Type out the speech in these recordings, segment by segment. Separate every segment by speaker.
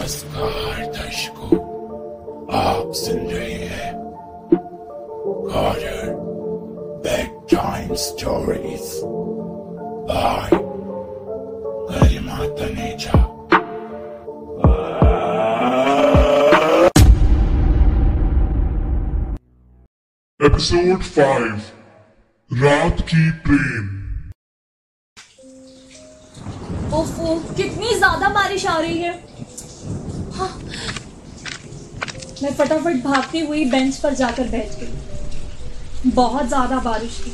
Speaker 1: नमस्कार दर्शकों। आप सुन रहे हैं horror bed time stories by Garima Taneja
Speaker 2: episode five रात की ट्रेन
Speaker 3: ओफो कितनी ज़्यादा बारिश आ रही हाँ। मैं फटाफट भागती हुई बेंच पर जाकर बैठ गई। बहुत ज़्यादा बारिश थी।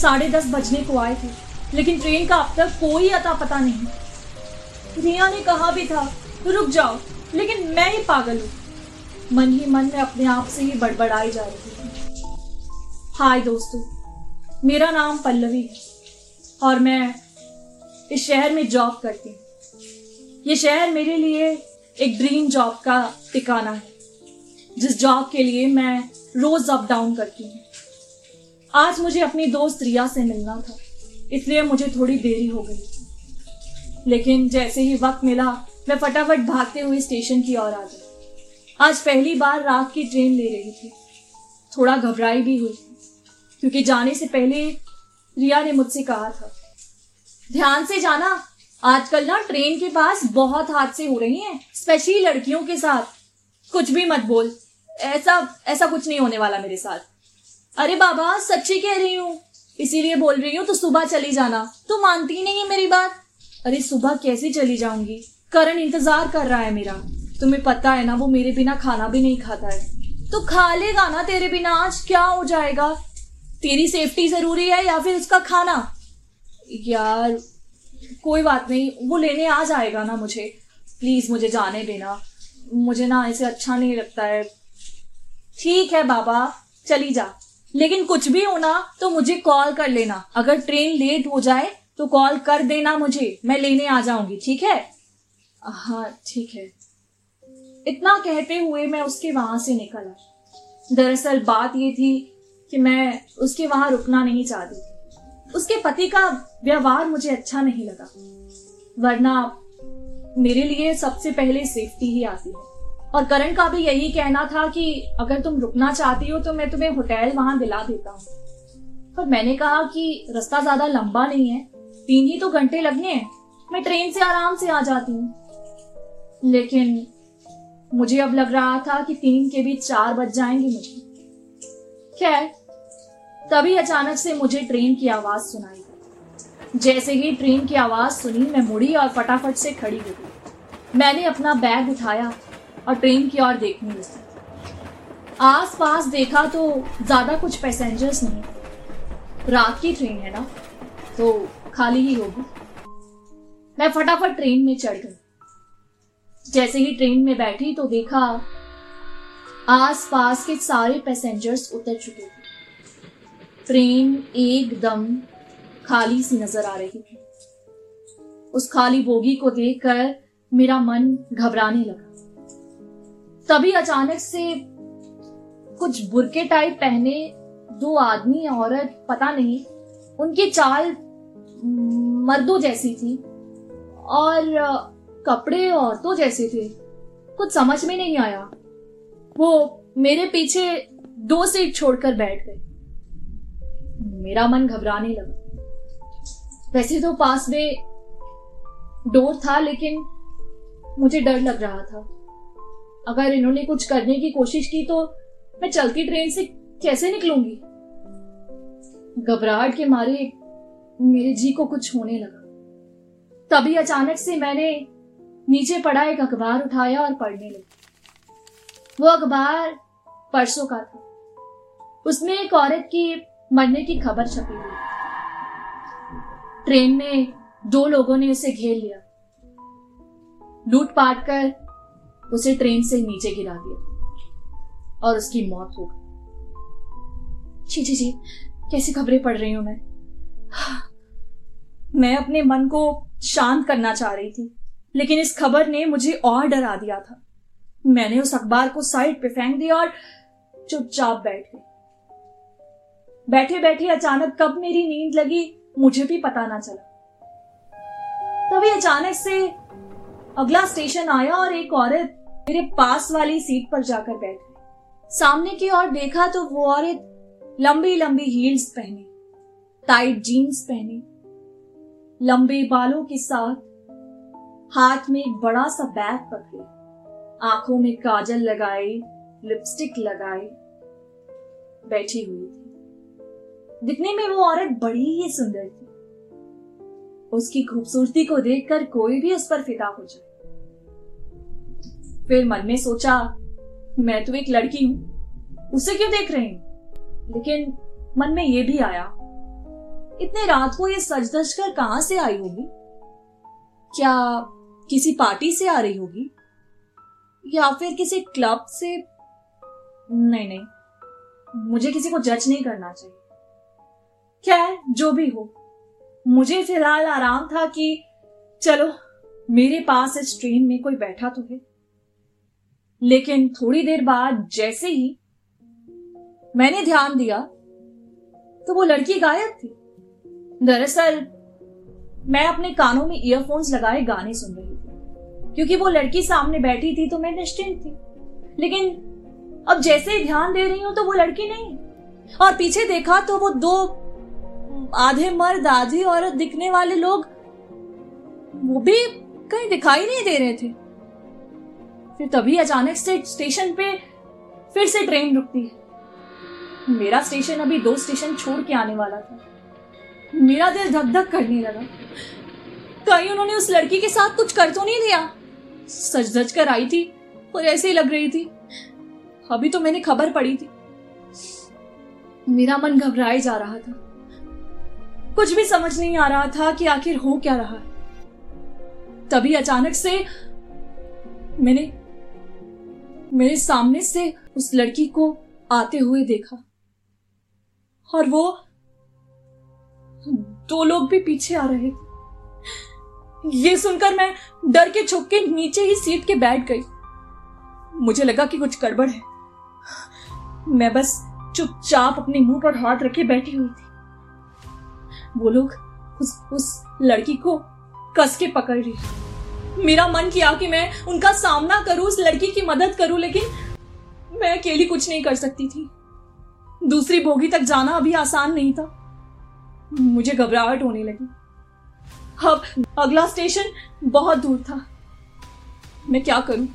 Speaker 3: साढ़े दस बजने को आए थे, लेकिन ट्रेन का अब तक कोई अता पता नहीं। रिया ने कहा भी था, रुक जाओ, लेकिन मैं ही पागल हूँ। मन ही मन में अपने आप से ही बड़बड़ाई जा रही थी। हाय दोस्तों, मेरा नाम पल्लवी है, और मैं इस शहर में जॉब करती हूँ। ये शहर मेरे लिए एक ड्रीम जॉब का ठिकाना है, जिस जॉब के लिए मैं रोज अप डाउन करती हूँ। आज मुझे अपनी दोस्त रिया से मिलना था, इसलिए मुझे थोड़ी देरी हो गई। लेकिन जैसे ही वक्त मिला, मैं फटाफट भागते हुए स्टेशन की ओर आ गई। आज पहली बार रात की ट्रेन ले रही थी। थोड़ा घबराई भी हुई, क्योंकि जाने से पहले रिया ने मुझसे कहा था, ध्यान से जाना आजकल ना ट्रेन के पास बहुत हादसे हो रही हैं स्पेशली लड़कियों के साथ। कुछ भी मत बोल। ऐसा ऐसा कुछ नहीं होने वाला मेरे साथ। अरे बाबा, सच्ची कह रही हूँ। इसीलिए बोल रही हूँ तो सुबह चली जाना। तू मानती नहीं है मेरी बात? अरे सुबह कैसे चली जाऊँगी? करण इंतज़ार कर रहा है मेरा। तुम्हें पता है ना, वो मेरे बिना खाना भी नहीं खाता है। तो खा लेगा ना तेरे बिना आज? क्या हो जाएगा? तेरी सेफ्टी ज़रूरी है या फिर उसका खाना? यार कोई बात नहीं, वो लेने आ जाएगा ना मुझे। प्लीज़ मुझे जाने देना। मुझे ना ऐसे अच्छा नहीं लगता है। ठीक है बाबा, चली जा। लेकिन कुछ भी होना तो मुझे कॉल कर लेना। अगर ट्रेन लेट हो जाए तो कॉल कर देना मुझे। मैं लेने आ जाऊँगी, ठीक है? हाँ ठीक है। इतना कहते हुए मैं उसके वहाँ से निकला। दरअसल बात ये थी कि मैं उसके वहाँ रुकना नहीं चाहती। उसके पति का व्यवहार मुझे अच्छा नहीं लगा। वरना मेरे लिए सबसे पहले सेफ्टी ही आती है। और करण का भी यही कहना था कि अगर तुम रुकना चाहती हो तो मैं तुम्हें होटल वहाँ दिला देता हूँ। पर मैंने कहा कि रास्ता ज़्यादा लंबा नहीं है। तीन ही तो घंटे लगने हैं। मैं ट्रेन से आराम से आ जाती हूँ। लेकिन मुझे अब लग रहा था कि तीन के बीच चार बज जाएँगे मुझे। खैर तभी अचानक से मुझे ट्रेन की आवाज़ सुनाई जैसे ही ट्रेन की आवाज़ सुनी, मैं मुड़ी और फटाफट से खड़ी हो गई। मैंने अपना बैग उठाया और ट्रेन की ओर देखने लगी। आस पास देखा तो ज़्यादा कुछ पैसेंजर्स नहीं। रात की ट्रेन है ना तो खाली ही होगी। मैं फटाफट ट्रेन में चढ़ गई। जैसे ही ट्रेन में बैठी तो देखा आस पास के सारे पैसेंजर्स उतर चुके थे। ट्रेन एकदम खाली सी नज़र आ रही थी उस खाली बोगी को देखकर मेरा मन घबराने लगा। तभी अचानक से कुछ बुरके टाइप पहने दो आदमी औरत, पता नहीं, उनकी चाल मर्दों जैसी थी और, कपड़े औरतों जैसे थे। कुछ समझ में नहीं आया। वो मेरे पीछे दो सीट छोड़कर बैठ गए। मेरा मन घबराने लगा। वैसे तो पास में डोर था, लेकिन मुझे डर लग रहा था। अगर इन्होंने कुछ करने की कोशिश की तो मैं चलती ट्रेन से कैसे निकलूँगी? घबराहट के मारे मेरे जी को कुछ होने लगा। तभी अचानक से मैंने नीचे पड़ा एक अखबार उठाया और पढ़ने लगी। वो अखबार परसों का था। उसमें एक औरत की मरने की खबर छपी हुई। ट्रेन में दो लोगों ने उसे घेर लिया। लूट पाट कर उसे ट्रेन से नीचे गिरा दिया और उसकी मौत हो गई। जी जी जी कैसी खबरें पढ़ रही हूँ मैं? मैं अपने मन को शांत करना चाह रही थी, लेकिन इस खबर ने मुझे और डरा दिया था। मैंने उस अखबार को साइड पे फेंक दिया और चुपचाप बैठ गई। बैठे बैठे अचानक कब मेरी नींद लगी, मुझे भी पता ना चला। तभी अचानक से अगला स्टेशन आया और एक औरत मेरे पास वाली सीट पर जाकर बैठ गई। सामने की ओर देखा तो वो औरत लंबी लंबी हील्स पहनी टाइट जीन्स पहनी, लंबे बालों के साथ हाथ में एक बड़ा सा बैग पकड़े, आँखों में काजल लगाए लिपस्टिक लगाए बैठी हुई थी। दिखने में वो औरत बड़ी ही सुंदर थी। उसकी खूबसूरती को देखकर कोई भी उस पर फिदा हो जाए। फिर मन में सोचा, मैं तो एक लड़की हूँ, उसे क्यों देख रही हूँ? लेकिन मन में यह भी आया, इतने रात को ये सज धज कर कहाँ से आई होगी? क्या किसी पार्टी से आ रही होगी? या फिर किसी क्लब से? नहीं नहीं, मुझे किसी को जज नहीं करना चाहिए। क्या है? जो भी हो। मुझे फ़िलहाल आराम था कि चलो, मेरे पास इस ट्रेन में कोई बैठा तो है। लेकिन थोड़ी देर बाद जैसे ही मैंने ध्यान दिया तो वो लड़की गायब थी। दरअसल, मैं अपने कानों में ईयरफोन्स लगाए गाने सुन रही थी। क्योंकि वो लड़की सामने बैठी थी तो मैं निश्चिंत थी। लेकिन अब जैसे ही ध्यान दे रही हूँ तो वो लड़की नहीं। और पीछे देखा तो वो दो आधे मर्द, आधी औरत दिखने वाले लोग, वो भी कहीं दिखाई नहीं दे रहे थे। फिर तभी अचानक से स्टेशन पे फिर से ट्रेन रुकती है। मेरा स्टेशन अभी दो स्टेशन छोड़ के आने वाला था। मेरा दिल धक धक करने लगा। कहीं उन्होंने उस लड़की के साथ कुछ कर तो नहीं दिया सच धज कर आई थी और ऐसे ही लग रही थी। अभी तो मैंने खबर पड़ी थी। मेरा मन घबराए जा रहा था। कुछ भी समझ नहीं आ रहा था कि आखिर हो क्या रहा है। तभी अचानक से मैंने, मेरे सामने से उस लड़की को आते हुए देखा। और वो दो लोग भी पीछे आ रहे। ये सुनकर मैं डर के छुप के नीचे ही सीट के बैठ गई। मुझे लगा कि कुछ गड़बड़ है। मैं बस चुपचाप अपने मुँह पर हाथ रखे बैठी हुई थी। वो लोग उस उस लड़की को कस के पकड़ रही मेरा मन किया कि मैं उनका सामना करूँ, उस लड़की की मदद करूँ, लेकिन मैं अकेली कुछ नहीं कर सकती थी। दूसरी बोगी तक जाना अभी आसान नहीं था। मुझे घबराहट होने लगी। अब अगला स्टेशन बहुत दूर था। मैं क्या करूँ?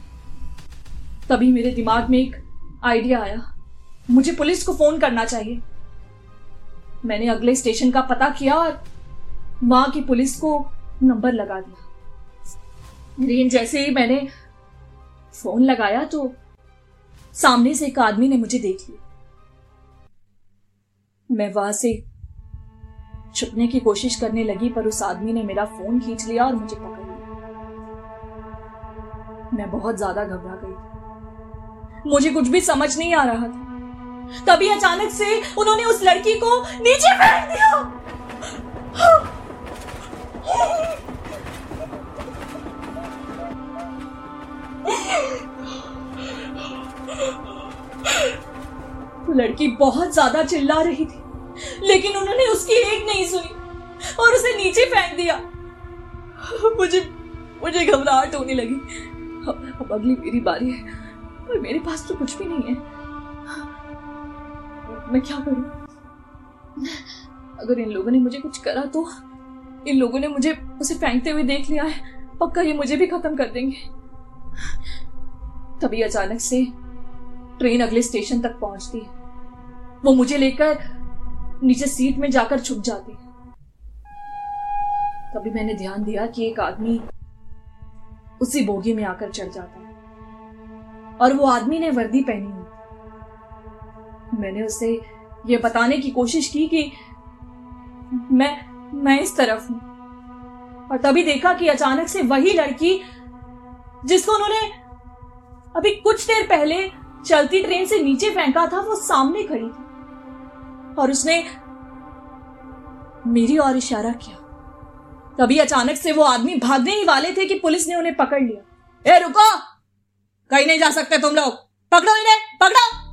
Speaker 3: तभी मेरे दिमाग में एक आइडिया आया। मुझे पुलिस को फ़ोन करना चाहिए। मैंने अगले स्टेशन का पता किया और वहाँ की पुलिस को नंबर लगा दिया। लेकिन जैसे ही मैंने फ़ोन लगाया तो सामने से एक आदमी ने मुझे देख लिया। मैं वहाँ से छुपने की कोशिश करने लगी, पर उस आदमी ने मेरा फ़ोन खींच लिया और मुझे पकड़ लिया। मैं बहुत ज़्यादा घबरा गई। मुझे कुछ भी समझ नहीं आ रहा था। तभी अचानक से उन्होंने उस लड़की को नीचे फेंक दिया। लड़की बहुत ज़्यादा चिल्ला रही थी लेकिन उन्होंने उसकी एक नहीं सुनी और उसे नीचे फेंक दिया। मुझे मुझे घबराहट होने लगी। अब, अगली मेरी बारी है पर मेरे पास तो कुछ भी नहीं है। मैं क्या करूँ? अगर इन लोगों ने मुझे कुछ करा तो इन लोगों ने मुझे उसे फेंकते हुए देख लिया है, पक्का ये मुझे भी खत्म कर देंगे। तभी अचानक से ट्रेन अगले स्टेशन तक पहुँचती है। वो मुझे लेकर नीचे सीट में जाकर छुप जाती है। तभी मैंने ध्यान दिया कि एक आदमी उसी बोगी में आकर चढ़ जाता है। और वो आदमी ने वर्दी पहनी। मैंने उसे यह बताने की कोशिश की कि मैं मैं इस तरफ़ हूँ। और तभी देखा कि अचानक से वही लड़की, जिसको उन्होंने अभी कुछ देर पहले चलती ट्रेन से नीचे फेंका था, वो सामने खड़ी थी। और उसने मेरी ओर इशारा किया। तभी अचानक से वो आदमी भागने ही वाले थे कि पुलिस ने उन्हें पकड़ लिया। ए, रुको! कहीं नहीं जा सकते तुम लोग। पकड़ो इन्हें! पकड़ो!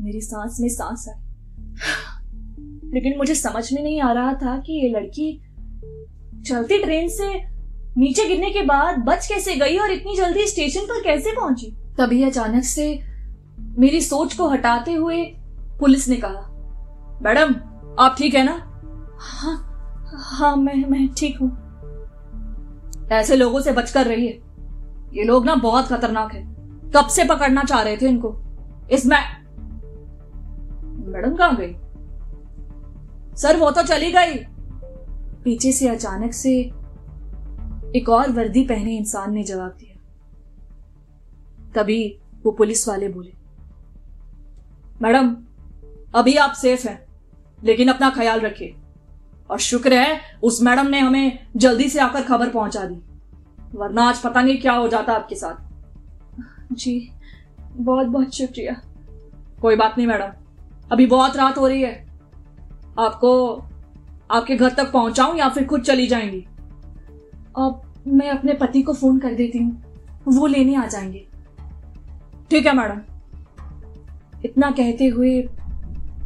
Speaker 3: मेरी सांस में सांस आई। लेकिन मुझे समझ में नहीं आ रहा था कि ये लड़की चलती ट्रेन से नीचे गिरने के बाद बच कैसे गई और इतनी जल्दी स्टेशन पर कैसे पहुँची? तभी अचानक से मेरी सोच को हटाते हुए पुलिस ने कहा, मैडम, आप ठीक है ना? हाँ हाँ मैं मैं ठीक हूँ। ऐसे लोगों से बचकर रहिए। ये लोग ना बहुत खतरनाक है। कब से पकड़ना चाह रहे थे इनको? इसमें मैडम कहाँ गई। सर वो तो चली गई। पीछे से अचानक से एक और वर्दी पहने इंसान ने जवाब दिया। तभी वो पुलिस वाले बोले मैडम अभी आप सेफ़ हैं लेकिन अपना ख्याल रखिए। और शुक्र है उस मैडम ने हमें जल्दी से आकर खबर पहुँचा दी। वरना आज पता नहीं क्या हो जाता आपके साथ। जी बहुत बहुत शुक्रिया। कोई बात नहीं मैडम। अभी बहुत रात हो रही है। आपको आपके घर तक पहुंचाऊं या फिर खुद चली जाएँगी? अब मैं अपने पति को फ़ोन कर देती हूँ। वो लेने आ जाएँगे। ठीक है मैडम। इतना कहते हुए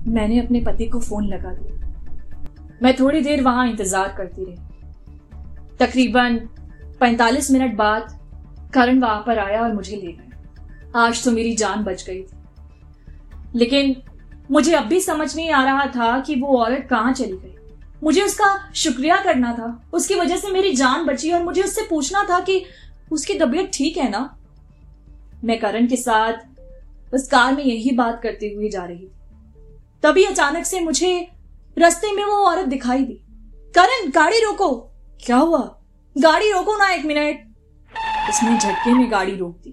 Speaker 3: मैंने अपने पति को फ़ोन लगा दिया। मैं थोड़ी देर वहाँ इंतज़ार करती रही। तकरीबन 45 मिनट बाद करण वहाँ पर आया और मुझे ले गया आज तो मेरी जान बच गई थी। लेकिन मुझे अब भी समझ नहीं आ रहा था कि वो औरत कहाँ चली गई। मुझे उसका शुक्रिया करना था। उसकी वजह से मेरी जान बची और मुझे उससे पूछना था कि उसकी तबीयत ठीक है ना? मैं करण के साथ उस कार में यही बात करते हुए जा रही। तभी अचानक से मुझे रास्ते में वो औरत दिखाई दी। करण, गाड़ी रोको। क्या हुआ? गाड़ी रोको ना एक मिनट। उसने झटके में गाड़ी रोक दी।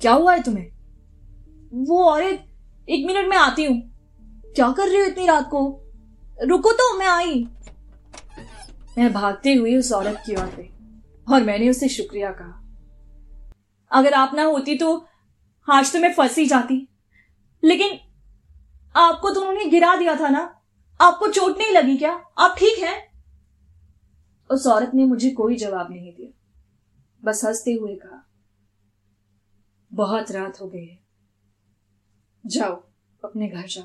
Speaker 3: क्या हुआ है तुम्हें? वो औरत एक मिनट में आती हूँ। क्या कर रही हो इतनी रात को? रुको तो मैं आई। मैं भागते हुए उस औरत की ओर गई और मैंने उसे शुक्रिया कहा। अगर आप ना होती तो आज तो मैं फंसी जाती। लेकिन आपको तो उन्होंने गिरा दिया था ना? आपको चोट नहीं लगी क्या? आप ठीक हैं? उस औरत ने मुझे कोई जवाब नहीं दिया। बस हँसते हुए कहा, बहुत रात हो गई है। जाओ, अपने घर जाओ।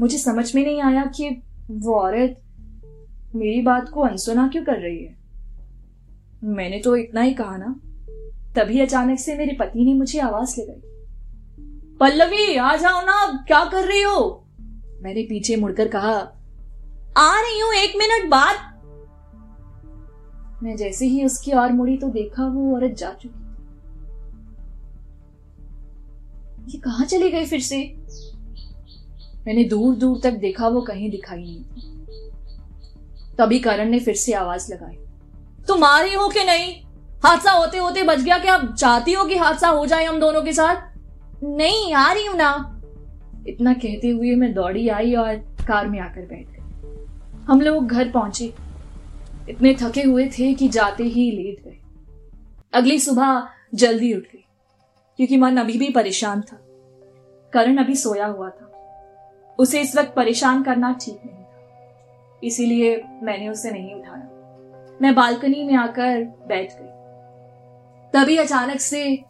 Speaker 3: मुझे समझ में नहीं आया कि वो औरत मेरी बात को अनसुना क्यों कर रही है। मैंने तो इतना ही कहा ना, तभी अचानक से मेरे पति ने मुझे आवाज़ लगाई। पल्लवी, आ जाओ ना, क्या कर रही हो? मैंने पीछे मुड़कर कहा, आ रही हूँ, एक मिनट बाद। मैं जैसे ही उसकी ओर मुड़ी तो देखा वो औरत जा चुकी ये कहाँ चली गई फिर से? मैंने दूर दूर तक देखा, वो कहीं दिखाई नहीं तभी करण ने फिर से आवाज़ लगाई, तुम आ रही हो कि नहीं? हादसा होते होते बच गया क्या चाहती हो कि हादसा हो जाए हम दोनों के साथ? नहीं, आ रही हूँ ना। इतना कहते हुए मैं दौड़ी आई और कार में आकर बैठ गई। हम लोग घर पहुँचे। इतने थके हुए थे कि जाते ही लेट गए। अगली सुबह जल्दी उठ गई। क्योंकि मन अभी भी परेशान था। करण अभी सोया हुआ था। उसे इस वक्त परेशान करना ठीक नहीं था। इसीलिए मैंने उसे नहीं उठाया। मैं बालकनी में आकर बैठ गई। तभी अचानक से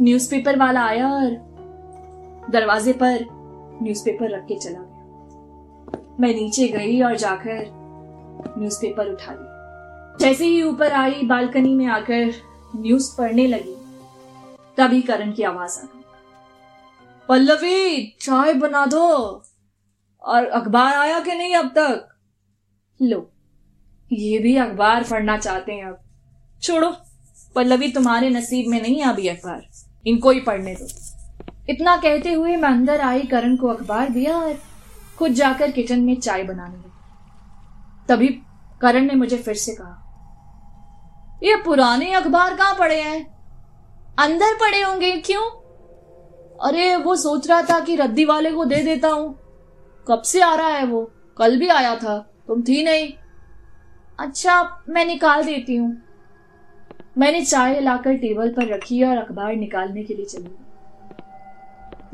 Speaker 3: न्यूज़पेपर वाला आया और दरवाजे पर न्यूज़पेपर रख के चला गया। मैं नीचे गई और जाकर न्यूज़पेपर उठा ली। जैसे ही ऊपर आई, बालकनी में आकर न्यूज़ पढ़ने लगी। तभी करण की आवाज़ आ गई। पल्लवी, चाय बना दो। और अखबार आया कि नहीं अब तक? लो, ये भी अखबार पढ़ना चाहते हैं अब। छोड़ो, पल्लवी तुम्हारे नसीब में नहीं अभी अखबार। इनको ही पढ़ने दो। इतना कहते हुए मैं अंदर आई, करण को अखबार दिया और खुद जाकर किचन में चाय बनाने लगी। तभी करण ने मुझे फिर से कहा, ये पुराने अखबार कहाँ पड़े हैं? अंदर पड़े होंगे, क्यों? अरे, वो सोच रहा था कि रद्दी वाले को दे देता हूँ। कब से आ रहा है वो? कल भी आया था। तुम थी नहीं। अच्छा मैं निकाल देती हूँ। मैंने चाय लाकर टेबल पर रखी और अखबार निकालने के लिए चली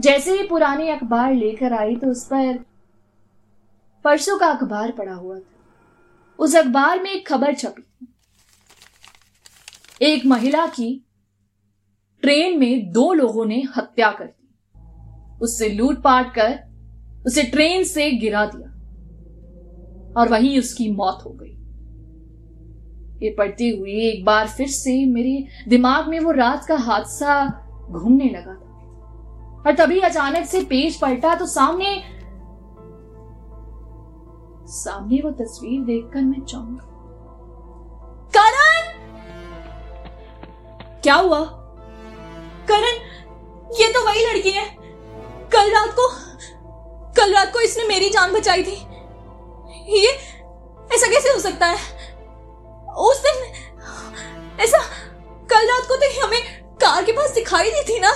Speaker 3: जैसे ही पुरानी अखबार लेकर आई तो उस पर परसों का अखबार पड़ा हुआ था। उस अखबार में एक खबर छपी एक महिला की ट्रेन में दो लोगों ने हत्या कर दी। उससे लूटपाट कर, उसे ट्रेन से गिरा दिया। और वहीं उसकी मौत हो गई। ये पढ़ते हुए एक बार फिर से मेरे दिमाग में वो रात का हादसा घूमने लगा था। और तभी अचानक से पेज पलटा तो सामने सामने वो तस्वीर देखकर मैं चौंक। करण! क्या हुआ? करण ये तो वही लड़की है। कल रात को कल रात को इसने मेरी जान बचाई थी। ये ऐसा कैसे हो सकता है? उस दिन ऐसा कल रात को तो हमें कार के पास दिखाई दी थी ना?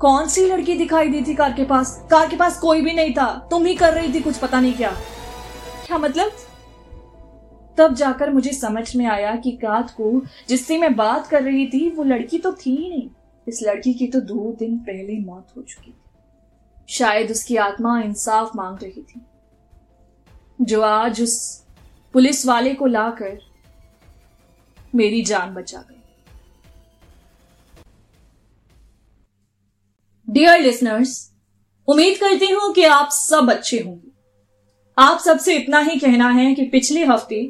Speaker 3: कौन सी लड़की दिखाई दी थी कार के पास? कार के पास कोई भी नहीं था। तुम ही कर रही थी कुछ पता नहीं क्या। क्या मतलब? तब जाकर मुझे समझ में आया कि कात को जिससे मैं बात कर रही थी वो लड़की तो थी ही नहीं। इस लड़की की तो दो दिन पहले मौत हो चुकी थी। शायद उसकी आत्मा इंसाफ मांग रही थी। जो आज उस पुलिस वाले को लाकर मेरी जान बचा गई। डियर लिसनर्स उम्मीद करती हूँ कि आप सब अच्छे होंगे। आप सबसे इतना ही कहना है कि पिछले हफ़्ते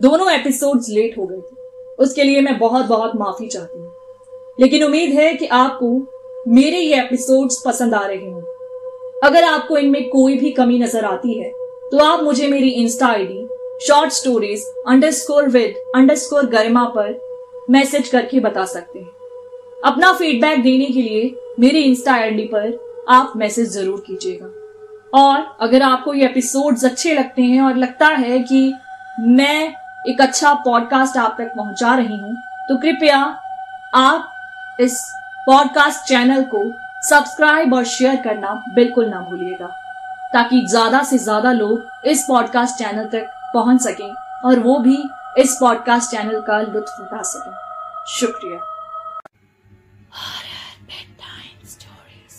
Speaker 3: दोनों एपिसोड्स लेट हो गए थे। उसके लिए मैं बहुत बहुत माफ़ी चाहती हूँ। लेकिन उम्मीद है कि आपको मेरे ये एपिसोड्स पसंद आ रहे हों। अगर आपको इनमें कोई भी कमी नज़र आती है तो आप मुझे मेरी insta ID short stories underscore with underscore Garima पर मैसेज करके बता सकते हैं। अपना फीडबैक देने के लिए मेरी इंस्टा आईडी पर आप मैसेज ज़रूर कीजिएगा। और अगर आपको ये एपिसोड्स अच्छे लगते हैं और लगता है कि मैं एक अच्छा पॉडकास्ट आप तक पहुँचा रही हूँ तो कृपया आप इस पॉडकास्ट चैनल को सब्सक्राइब और शेयर करना बिल्कुल ना भूलिएगा, ताकि ज़्यादा से ज़्यादा लोग इस पॉडकास्ट चैनल तक पहुँच सकें और वो भी इस पॉडकास्ट चैनल का लुत्फ उठा सकें। शुक्रिया।
Speaker 4: Stories.